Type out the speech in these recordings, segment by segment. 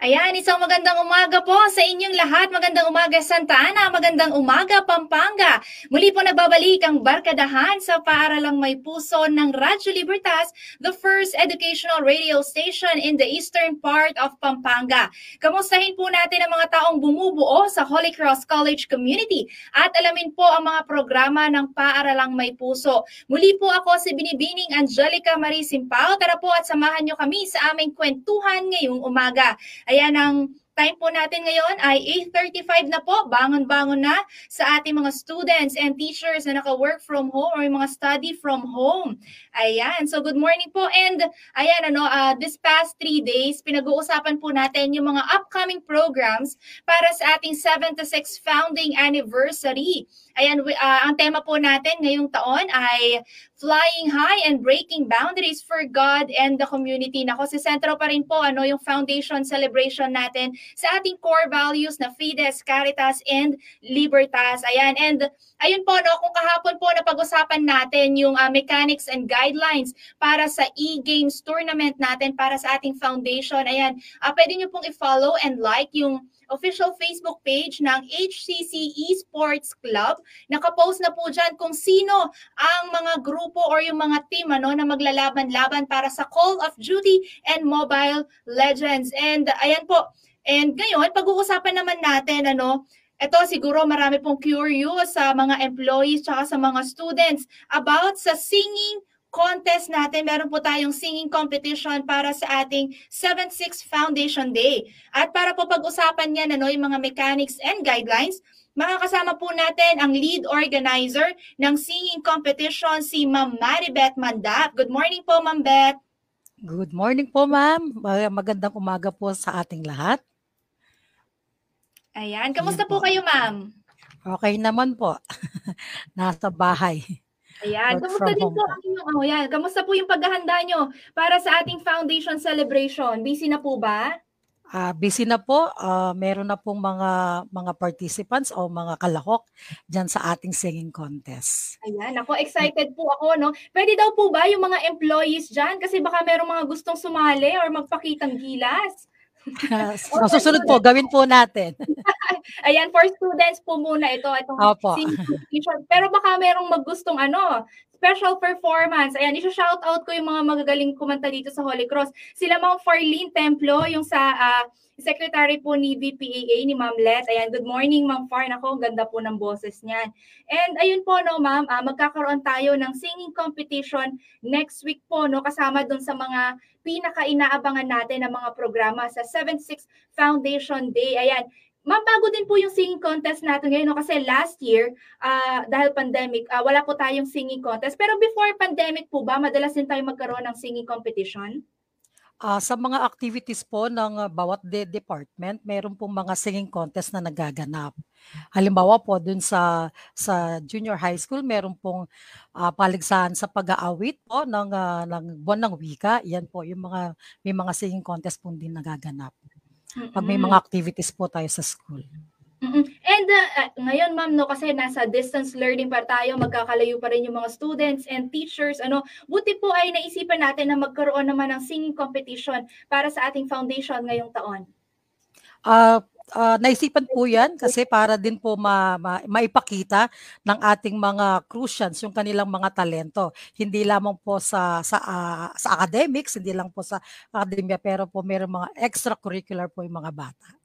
Ayan, isang magandang umaga po sa inyong lahat. Magandang umaga Santa Ana, magandang umaga Pampanga. Muli po nagbabalik ang barkadahan sa paaralang may puso ng Radyo Libertas, the first educational radio station in the eastern part of Pampanga. Kamustahin po natin ang mga taong bumubuo sa Holy Cross College community at alamin po ang mga programa ng paaralang may puso. Muli po ako si Binibining Angelica Marie Simpao. Tara po at samahan nyo kami sa aming kwentuhan ngayong umaga. Ayan ang time po natin ngayon ay 8.35 na po, bangon-bangon na sa ating mga students and teachers na naka-work from home or yung mga study from home. Ayan, so good morning po and ayan ano, uh, this past three days, pinag-uusapan po natin yung mga upcoming programs para sa ating 76 founding anniversary. Ayan, uh, ang tema po natin ngayong taon ay Flying High and Breaking Boundaries for God and the Community. Nako, si sentro pa rin po ano, yung foundation celebration natin sa ating core values na Fides, Caritas, and Libertas. Ayan, and ayun po, no, kung kahapon po na pag-usapan natin yung uh, mechanics and guidelines para sa e-games tournament natin para sa ating foundation. Ayan, uh, pwede nyo pong i-follow and like yung official Facebook page ng HCC Esports Club. Nakapost na po dyan kung sino ang mga grupo or yung mga team ano, na maglalaban-laban para sa Call of Duty and Mobile Legends. And ayan po, and ngayon, pag-uusapan naman natin ano, ito siguro marami pong curious sa mga employees tsaka sa mga students about sa singing contest natin, meron po tayong singing competition para sa ating 7-6 Foundation Day. At para po pag-usapan yan, ano, yung mga mechanics and guidelines, makakasama po natin ang lead organizer ng singing competition, si Ma'am Maribeth Mandap. Good morning po, Ma'am Beth. Good morning po, ma'am. Magandang umaga po sa ating lahat. Ayan. Kamusta po kayo, ma'am? Okay naman po. Nasa bahay. Ayan. Kamusta din po ang inyong, oh, yan. Kamusta po yung paghahanda nyo para sa ating foundation celebration? Busy na po ba? Uh, busy na po. Uh, meron na pong mga mga participants o mga kalahok dyan sa ating singing contest. Ayan. Ako, excited po ako. No? Pwede daw po ba yung mga employees dyan? Kasi baka meron mga gustong sumali or magpakitang gilas. So, susunod po, gawin po natin. Ayan, for students po muna ito. Itong Opo. Pero baka merong maggustong ano, special performance. Ayan, isa-shout out ko yung mga magagaling kumanta dito sa Holy Cross. Sila Ma'am Farlene Templo, yung sa uh, secretary po ni VPAA, ni Ma'am Let. Ayan, good morning Ma'am Far. Nako, ganda po ng boses niyan. And ayun po, no Ma'am, uh, magkakaroon tayo ng singing competition next week po, no, kasama dun sa mga pinaka-inaabangan natin ng mga programa sa 76 Foundation Day. Ayan, Ma'am, bago din po yung singing contest natin ngayon no? kasi last year, uh, dahil pandemic, uh, wala po tayong singing contest. Pero before pandemic po ba, madalas din tayo magkaroon ng singing competition? Uh, sa mga activities po ng uh, bawat de- department, meron pong mga singing contest na nagaganap. Halimbawa po dun sa sa junior high school, meron pong uh, paligsahan sa pag-aawit po ng uh, ng buwan ng wika. Yan po yung mga may mga singing contest pong din nagaganap. Pag may mga activities po tayo sa school. And uh, ngayon ma'am no kasi nasa distance learning pa tayo, magkakalayo pa rin yung mga students and teachers ano. Buti po ay naisipan natin na magkaroon naman ng singing competition para sa ating foundation ngayong taon. Uh, uh, naisipan po yan kasi para din po ma, ma, maipakita ng ating mga crucians yung kanilang mga talento. Hindi lamang po sa sa uh, sa academics, hindi lang po sa academia pero po mayroong mga extracurricular po yung mga bata.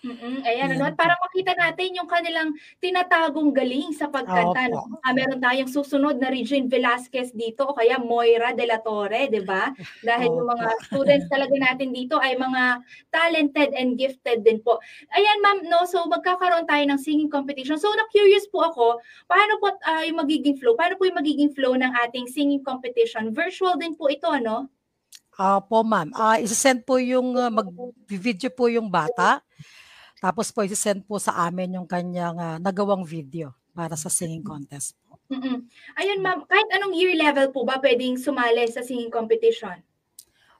Mm, ayan, ano, at para makita natin yung kanilang tinatagong galing sa pagkanta. No? Ah, meron tayong susunod na Regine Velasquez dito o kaya Moira de la Torre, di ba? Dahil yung mga students talaga natin dito ay mga talented and gifted din po. Ayan, ma'am, no, so magkakaroon tayo ng singing competition. So, na-curious po ako, paano po uh, yung magiging flow? Paano po yung magiging flow ng ating singing competition? Virtual din po ito, no? Uh, po, ma'am. Uh, isa-send po yung, uh, mag-video po yung bata. Tapos po i-send po sa amin yung kanyang uh, nagawang video para sa singing contest po. Mm. Ayun ma'am, kahit anong year level po ba pwedeng sumali sa singing competition?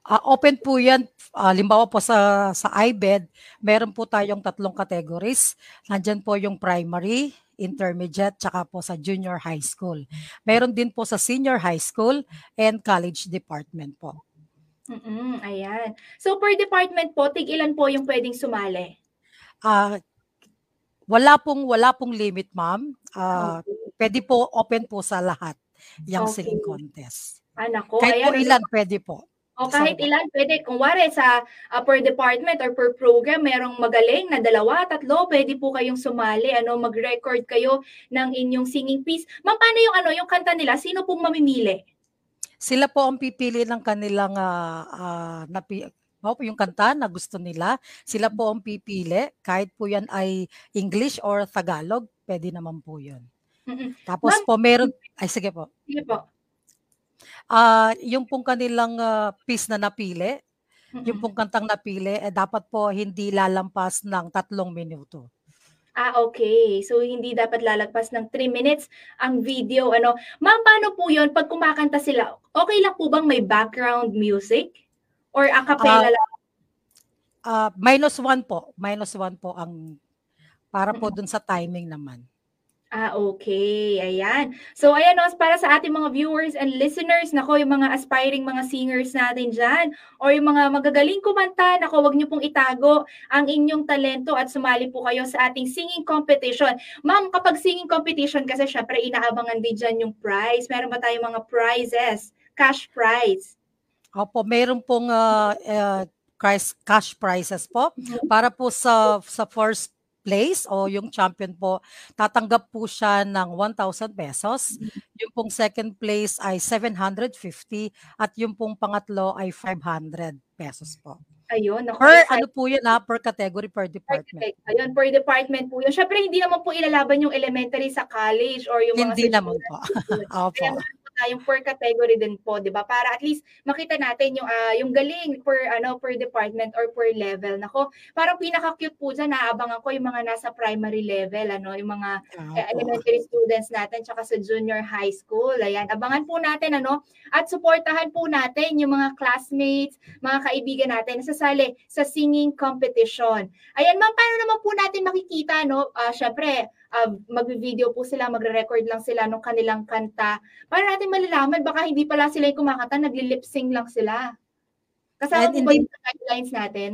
Ah, open po 'yan, ah, halimbawa po sa sa IBED, meron po tayong tatlong categories. Nandiyan po yung primary, intermediate, tsaka po sa junior high school. Meron din po sa senior high school and college department po. Mm, ayan. So per department po, tig-ilan po yung pwedeng sumali? Ah, wala pong wala pong limit, ma'am. Ah, Okay. puwede po open po sa lahat yang Okay. singing contest. Ah, naku, Kahit po ayan ano ilan puwede po. O Sa kahit baba. ilan pwede. Kunwari sa, ah, per department or per program merong magaling na dalawa, tatlo, pwede po kayong sumali ano, mag-record kayo ng inyong singing piece. Ma'am, paano yung ano, yung kanta nila, sino pong mamimili? Sila po ang pipili ng kanilang, ah, ah, napi po yung kanta na gusto nila, sila po ang pipili kahit po 'yan ay English or Tagalog, puwede naman po 'yun. Mm. Tapos Ma'am po meron ay sige po. Sige po. Ah, yung pong kanilang, ah, piece na napili, yung Mm. pong kantang napili, eh, dapat po hindi lalampas ng 3 minuto. Ah, okey. So hindi dapat lalagpas ng 3 minutes ang video ano. Ma'am, paano po 'yun 'pag kumakanta sila, okey lang po bang may background music or a cappella lang? Ah, -1 po, -1 po ang para po dun sa timing naman. Ah, okey, ayan. So ayan 'no, para sa ating mga viewers and listeners, naku yung mga aspiring mga singers natin diyan or yung mga magagaling kumanta, naku wag niyo pong itago ang inyong talento at sumali po kayo sa ating singing competition. Ma'am, kapag singing competition kasi siyempre inaabangan din diyan yung prize. Meron ba tayong mga prizes, cash prize? Opo, meron pong, ah, ah, cash cash prizes po. Para po sa sa first place o yung champion po, tatanggap po siya ng ₱1,000. Hmm. Yung pong second place ay ₱750 at yung pong pangatlo ay ₱500 po. Ayun, naku Per ano po yun, ah, per category, per department. Perfect. Ayun, per department po yun. Siyempre hindi naman po ilalaban yung elementary sa college or yung mga Hindi naman po. Opo. Kaya po tayong per category din po, 'di ba? Para at least makita natin yung, ah, yung galing per ano, per department or per level. Naku, parang pinaka-cute po diyan, naaabangan ko yung mga nasa primary level ano, yung mga, eh, Opo. elementary students natin tsaka sa junior high school. Ayan, abangan po natin ano, at suportahan po natin yung mga classmates, mga kaibigan natin na sasali sa singing competition. Ayan ma'am, paano naman po natin makikita 'no, ah, siyempre, ah, magvi-video po sila, magre-record lang sila nung kanilang kanta. Paano natin malalaman baka hindi pala sila yung kumakanta, nagle-lip sync lang sila? Kasama po ba hindi yun sa guidelines natin?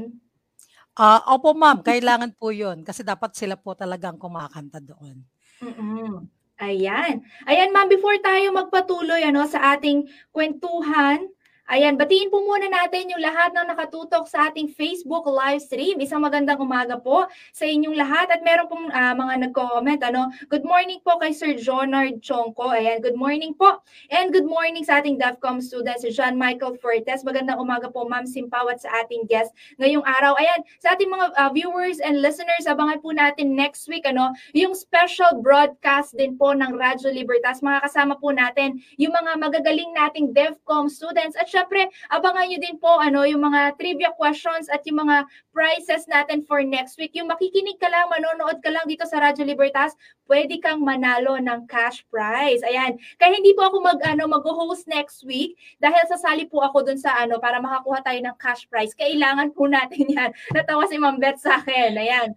Ah, opo ma'am, kailangan po yun kasi dapat sila po talaga ang kumakanta doon. Mm. Ayan. Ayan ma'am, before tayo magpatuloy ano, sa ating kuwentuhan, ayan, batiin po muna natin yung lahat ng nakatutok sa ating Facebook live stream. Isang magandang umaga po sa inyong lahat at meron pong, ah, mga nagko-comment ano. Good morning po kay Sir Jonard Chongco. Ayan, good morning po. And good morning sa ating DevCom student, si John Michael Fuertes. Magandang umaga po Ma'am Simpaw at sa ating guest ngayong araw. Ayan, sa ating mga, ah, viewers and listeners, abangan po natin next week ano, yung special broadcast din po ng Radyo Libertas. Makakasama po natin yung mga magagaling nating DevCom students at syempre abangan niyo din po ano, yung mga trivia questions at yung mga prizes natin for next week. Yung makikinig ka lang, manonood ka lang dito sa Radyo Libertas, pwede kang manalo ng cash prize. Ayan. Kaya hindi po ako mag ano, magho-host next week dahil sasali po ako dun sa ano para makakuha tayo ng cash prize. Kailangan po natin 'yan. Natawa si Ma'am Beth sa akin. Ayan.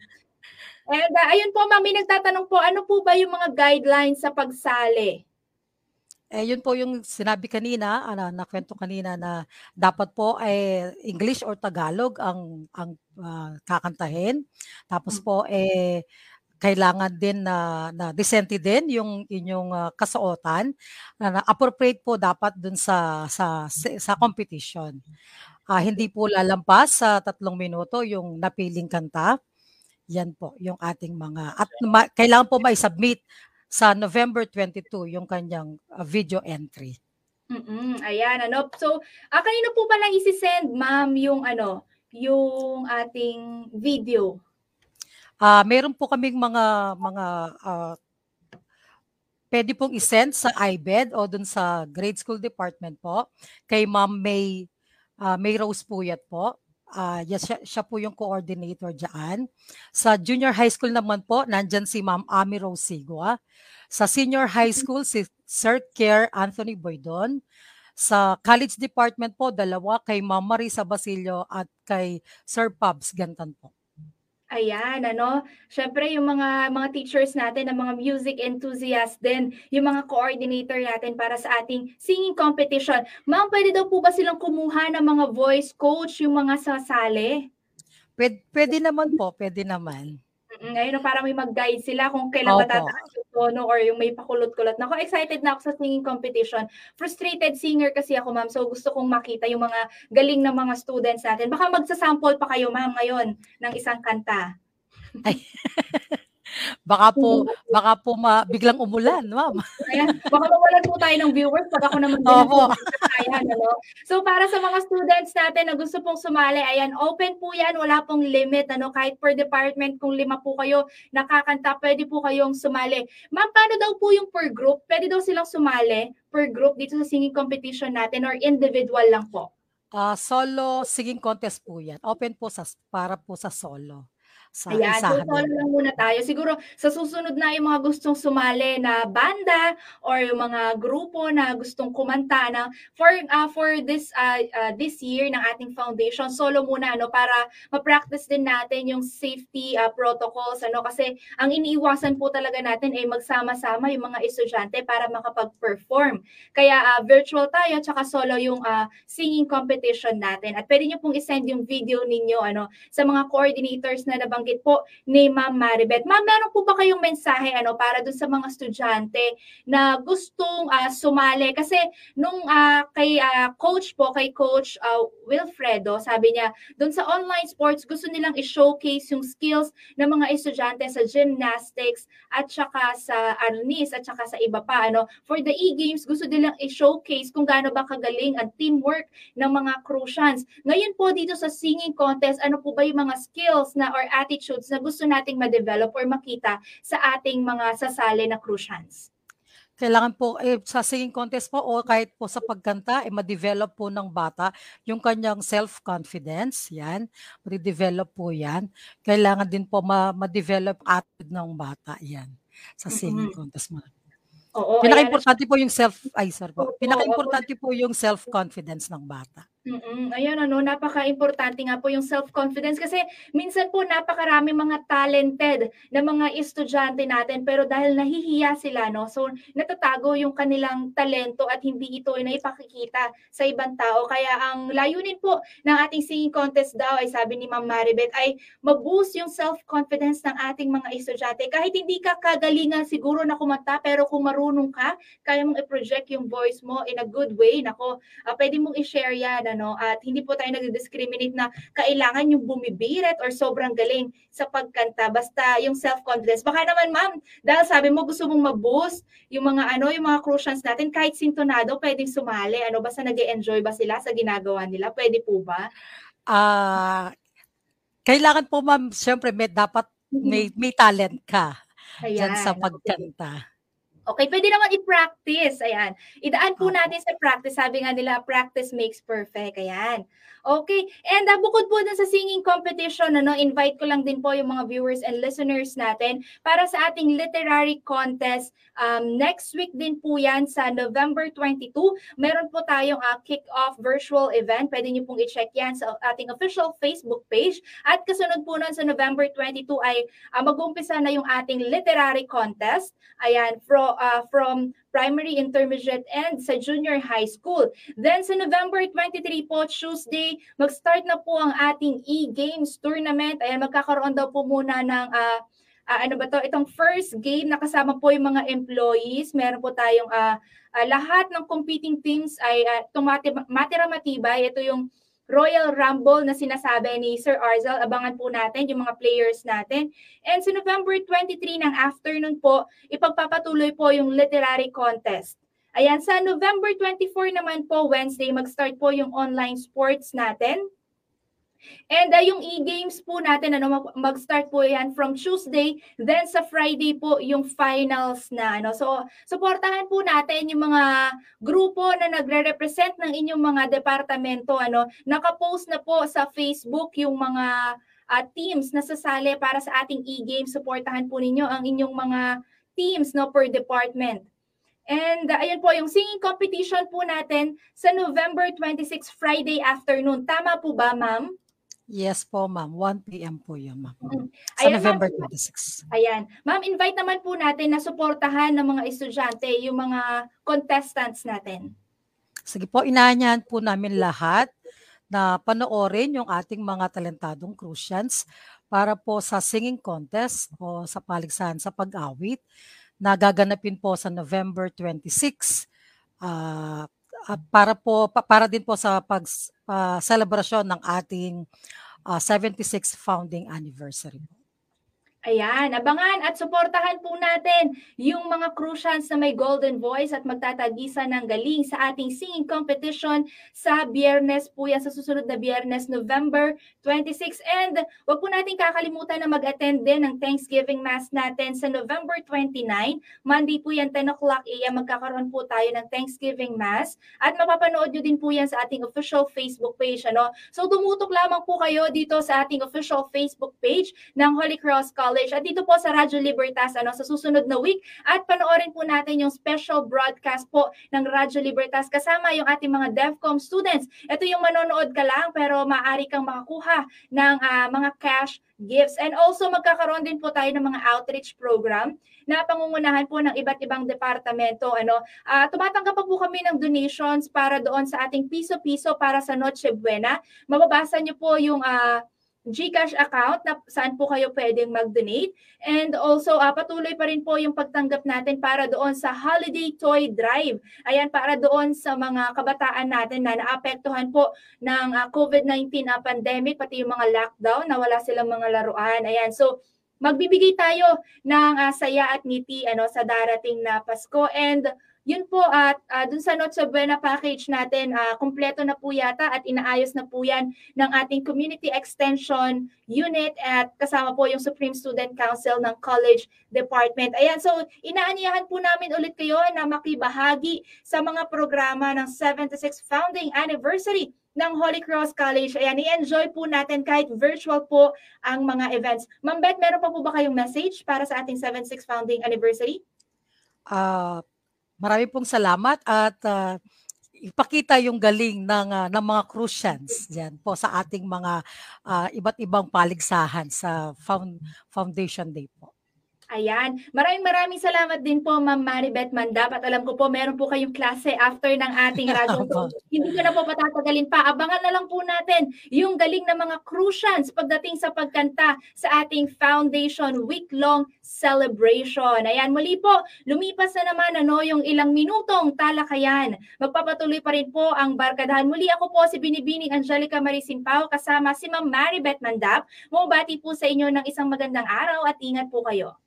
And ah, ayun po ma'am, may nagtatanong po, ano po ba yung mga guidelines sa pagsali? Eh, yun po yung sinabi kanina, ano, nakwento kanina na dapat po eh English or Tagalog ang ang, ah, kakantahin. Tapos Hmm. po eh kailangan din na na decente din yung inyong, ah, kasuotan na na appropriate po dapat dun sa sa sa competition. Ah, hindi po lalampas sa 3 minuto yung napiling kanta. Yan po yung ating mga at ma kailangan po mai-submit sa November 22 yung kanyang, ah, video entry. Mm, ayan ano. So, ah, kanino po pala ise-send ma'am yung ano, yung ating video? Ah, meron po kaming mga mga, ah puwede pong i-send sa IBED o dun sa grade school department po, kay Ma'am May, ah, May Rose Puyat po. Ah, yes, siya siya po yung coordinator diyaan. Sa junior high school naman po, nandiyan si Ma'am Ami Rose Sigua. Sa senior high school, si Sir Care Anthony Boydon. Sa college department po, dalawa kay Ma'am Marisa Basilio at kay Sir Pubs Gantan po. Ayan, ano, syempre yung mga mga teachers natin, ng mga music enthusiast din, yung mga coordinator natin para sa ating singing competition. Ma'am, pwede daw po ba silang kumuha ng mga voice coach, yung mga sasali? Pwede, pwede naman po, pwede naman. Mm, no, para may mag-guide sila kung kailan ba Opo. tataas yung tono or yung may pakulot-kulot. Nako, excited na ako sa singing competition. Frustrated singer kasi ako, ma'am. So, gusto kong makita yung mga galing ng mga students natin. Baka magsasample pa kayo, ma'am, ngayon ng isang kanta. Baka po, baka po ma, biglang umulan, ma'am. Ayan, baka mawalan po tayo ng viewers pag ako naman din Opo. ayan, ano. So para sa mga students natin na gusto pong sumali, ayan, open po yan, wala pong limit, ano, kahit per department, kung lima po kayo nakakanta, pwede po kayong sumali. Ma'am, paano daw po yung per group? Pwede daw silang sumali per group dito sa singing competition natin or individual lang po? Ah, solo singing contest po yan. Open po sa, para po sa solo. Sa Ayan, so isahan din. lang muna tayo. Siguro sa susunod na yung mga gustong sumali na banda or yung mga grupo na gustong kumanta na for uh, for this uh, uh, this year ng ating foundation solo muna ano para ma-practice din natin yung safety uh, protocols ano kasi ang iniiwasan po talaga natin ay magsama-sama yung mga estudyante para makapag-perform. Kaya uh, virtual tayo tsaka solo yung uh, singing competition natin. At pwede niyo pong i-send yung video ninyo ano sa mga coordinators na nabanggit po ni Ma'am Maribeth. Ma'am, meron po ba kayong mensahe ano para dun sa mga estudyante na gustong ah, sumali? Kasi nung ah, kay ah, coach po, kay coach ah, Wilfredo, sabi niya, dun sa online sports, gusto nilang i-showcase yung skills ng mga estudyante sa gymnastics at saka sa arnis at saka sa iba pa. Ano? For the e-games, gusto nilang i-showcase kung gaano ba kagaling ang teamwork ng mga Crucians. Ngayon po dito sa singing contest, ano po ba yung mga skills na or attitudes na gusto nating ma-develop or makita sa ating mga sasali na Crucians? Kailangan po eh, sa singing contest po o kahit po sa pagkanta eh, ma-develop po ng bata yung kanyang self-confidence, yan. Ma-develop po yan. Kailangan din po ma- ma-develop attitude ng bata, yan. Sa singing Mhm. contest mo. Oo. Pinaka-importante po yung self, ay sorry po. Pinaka-importante po yung self-confidence ng bata. Mm, ayan ano, napaka-importante nga po yung self-confidence kasi minsan po napakarami mga talented na mga estudyante natin pero dahil nahihiya sila no, so natatago yung kanilang talento at hindi ito ay naipakikita sa ibang tao. Kaya ang layunin po ng ating singing contest daw ay sabi ni Ma'am Maribeth ay mag-boost yung self-confidence ng ating mga estudyante. Kahit hindi ka kagalingan siguro na kumanta pero kung marunong ka, kaya mong i-project yung voice mo in a good way, nako, ah, pwede mong i-share yan ano at hindi po tayo nag-discriminate na kailangan yung bumibirit or sobrang galing sa pagkanta. Basta yung self-confidence. Baka naman ma'am dahil sabi mo gusto mong ma-boost yung mga ano yung mga crucians natin kahit sintonado pwedeng sumali. Ano basta nag enjoy ba sila sa ginagawa nila? Pwede po ba? Ah, kailangan po ma'am, syempre may dapat may may talent ka Ayan. diyan sa pagkanta. Okay, pwede naman i-practice. Ayan. Idaan po natin sa practice. Sabi nga nila, practice makes perfect. Ayan. Okay. And uh, bukod po dun sa singing competition, ano, invite ko lang din po yung mga viewers and listeners natin para sa ating literary contest. Um, next week din po yan sa November 22. Meron po tayong uh, kick-off virtual event. Pwede nyo pong i-check yan sa ating official Facebook page. At kasunod po nun sa November 22 ay uh, mag-umpisa na yung ating literary contest. Ayan, from, uh, from primary, intermediate, and sa junior high school. Then sa November 23 po, Tuesday, mag-start na po ang ating e-games tournament. Ayan, magkakaroon daw po muna ng uh, uh, ano ba to, itong first game na kasama po yung mga employees. Meron po tayong uh, uh, lahat ng competing teams ay uh, itong mati- matira matibay. Ito yung Royal Rumble na sinasabi ni Sir Arzal. Abangan po natin yung mga players natin. And sa November 23 ng afternoon po, ipagpapatuloy po yung literary contest. Ayan, sa November 24 naman po, Wednesday, mag-start po yung online sports natin. And uh, yung e-games po natin, ano, mag- mag-start po yan from Tuesday, then sa Friday po yung finals na. Ano. So, supportahan po natin yung mga grupo na nagre-represent ng inyong mga departamento. Ano. Nakapost na po sa Facebook yung mga uh, teams na sasali para sa ating e-games. Supportahan po ninyo ang inyong mga teams no per department. And uh, ayun po, yung singing competition po natin sa November 26, Friday afternoon. Tama po ba, ma'am? Yes po, ma'am. 1 p.m. po yun, ma'am. Mm. Sa Ayan, November ma'am. 26. Ayan. Ma'am, invite naman po natin na suportahan ng mga estudyante, yung mga contestants natin. Sige po, inaanyahan po namin lahat na panoorin yung ating mga talentadong Crucians para po sa singing contest o sa paligsahan sa pag-awit na gaganapin po sa November 26 ah, at para po pa- para din po sa pag selebrasyon ng ating ah, 76th founding anniversary. Ayan, abangan at suportahan po natin yung mga Crucians na may golden voice at magtatagisa ng galing sa ating singing competition sa biyernes po yan, sa susunod na biyernes, November 26. And wag po natin kakalimutan na mag-attend din ng Thanksgiving Mass natin sa November 29. Monday po yan, 10 o'clock a.m. Magkakaroon po tayo ng Thanksgiving Mass. At mapapanood nyo din po yan sa ating official Facebook page. Ano? So tumutok lamang po kayo dito sa ating official Facebook page ng Holy Cross College at dito po sa Radyo Libertas ano sa susunod na week. At panoorin po natin yung special broadcast po ng Radyo Libertas. Kasama yung ating mga DevCom students. Ito yung manonood ka lang pero maaari kang makakuha ng ah, mga cash gifts. And also magkakaroon din po tayo ng mga outreach program na pangungunahan po ng iba't ibang departamento ano. Ah, tumatanggap po kami ng donations para doon sa ating piso-piso para sa Noche Buena. Mababasa niyo po yung ah, GCash account na saan po kayo pwedeng mag-donate. And also, ah, patuloy pa rin po yung pagtanggap natin para doon sa Holiday Toy Drive. Ayan, para doon sa mga kabataan natin na naapektuhan po ng ah, COVID-19 na pandemic, pati yung mga lockdown, na wala silang mga laruan. Ayan, so magbibigay tayo ng ah, saya at ngiti ano sa darating na Pasko and yun po at ah, dun sa Noche Buena package natin, ah, kumpleto na po yata at inaayos na po yan ng ating Community Extension Unit at kasama po yung Supreme Student Council ng College Department. Ayan, so inaanyahan po namin ulit kayo na makibahagi sa mga programa ng 76th Founding Anniversary ng Holy Cross College. Ayan, i-enjoy po natin kahit virtual po ang mga events. Ma'am Beth, meron pa po ba kayong message para sa ating 76th Founding Anniversary? Ah, marami pong salamat at ah, ipakita yung galing ng ah, ng mga Crucians diyan po sa ating mga ah, iba't ibang paligsahan sa found, Foundation Day po. Ayan. Maraming maraming salamat din po, Ma'am Maribeth Mandap. At alam ko po, meron po kayong klase after ng ating radyo. Opo. Hindi ko na po patatagalin pa. Abangan na lang po natin yung galing ng mga Crucians pagdating sa pagkanta sa ating Foundation Week-long celebration. Ayan, muli po, lumipas na naman ano, yung ilang minutong talakayan. Magpapatuloy pa rin po ang barkadahan. Muli ako po si Binibining Angelica Marisimpao kasama si Ma'am Maribeth Mandap. Mabati po sa inyo ng isang magandang araw at ingat po kayo.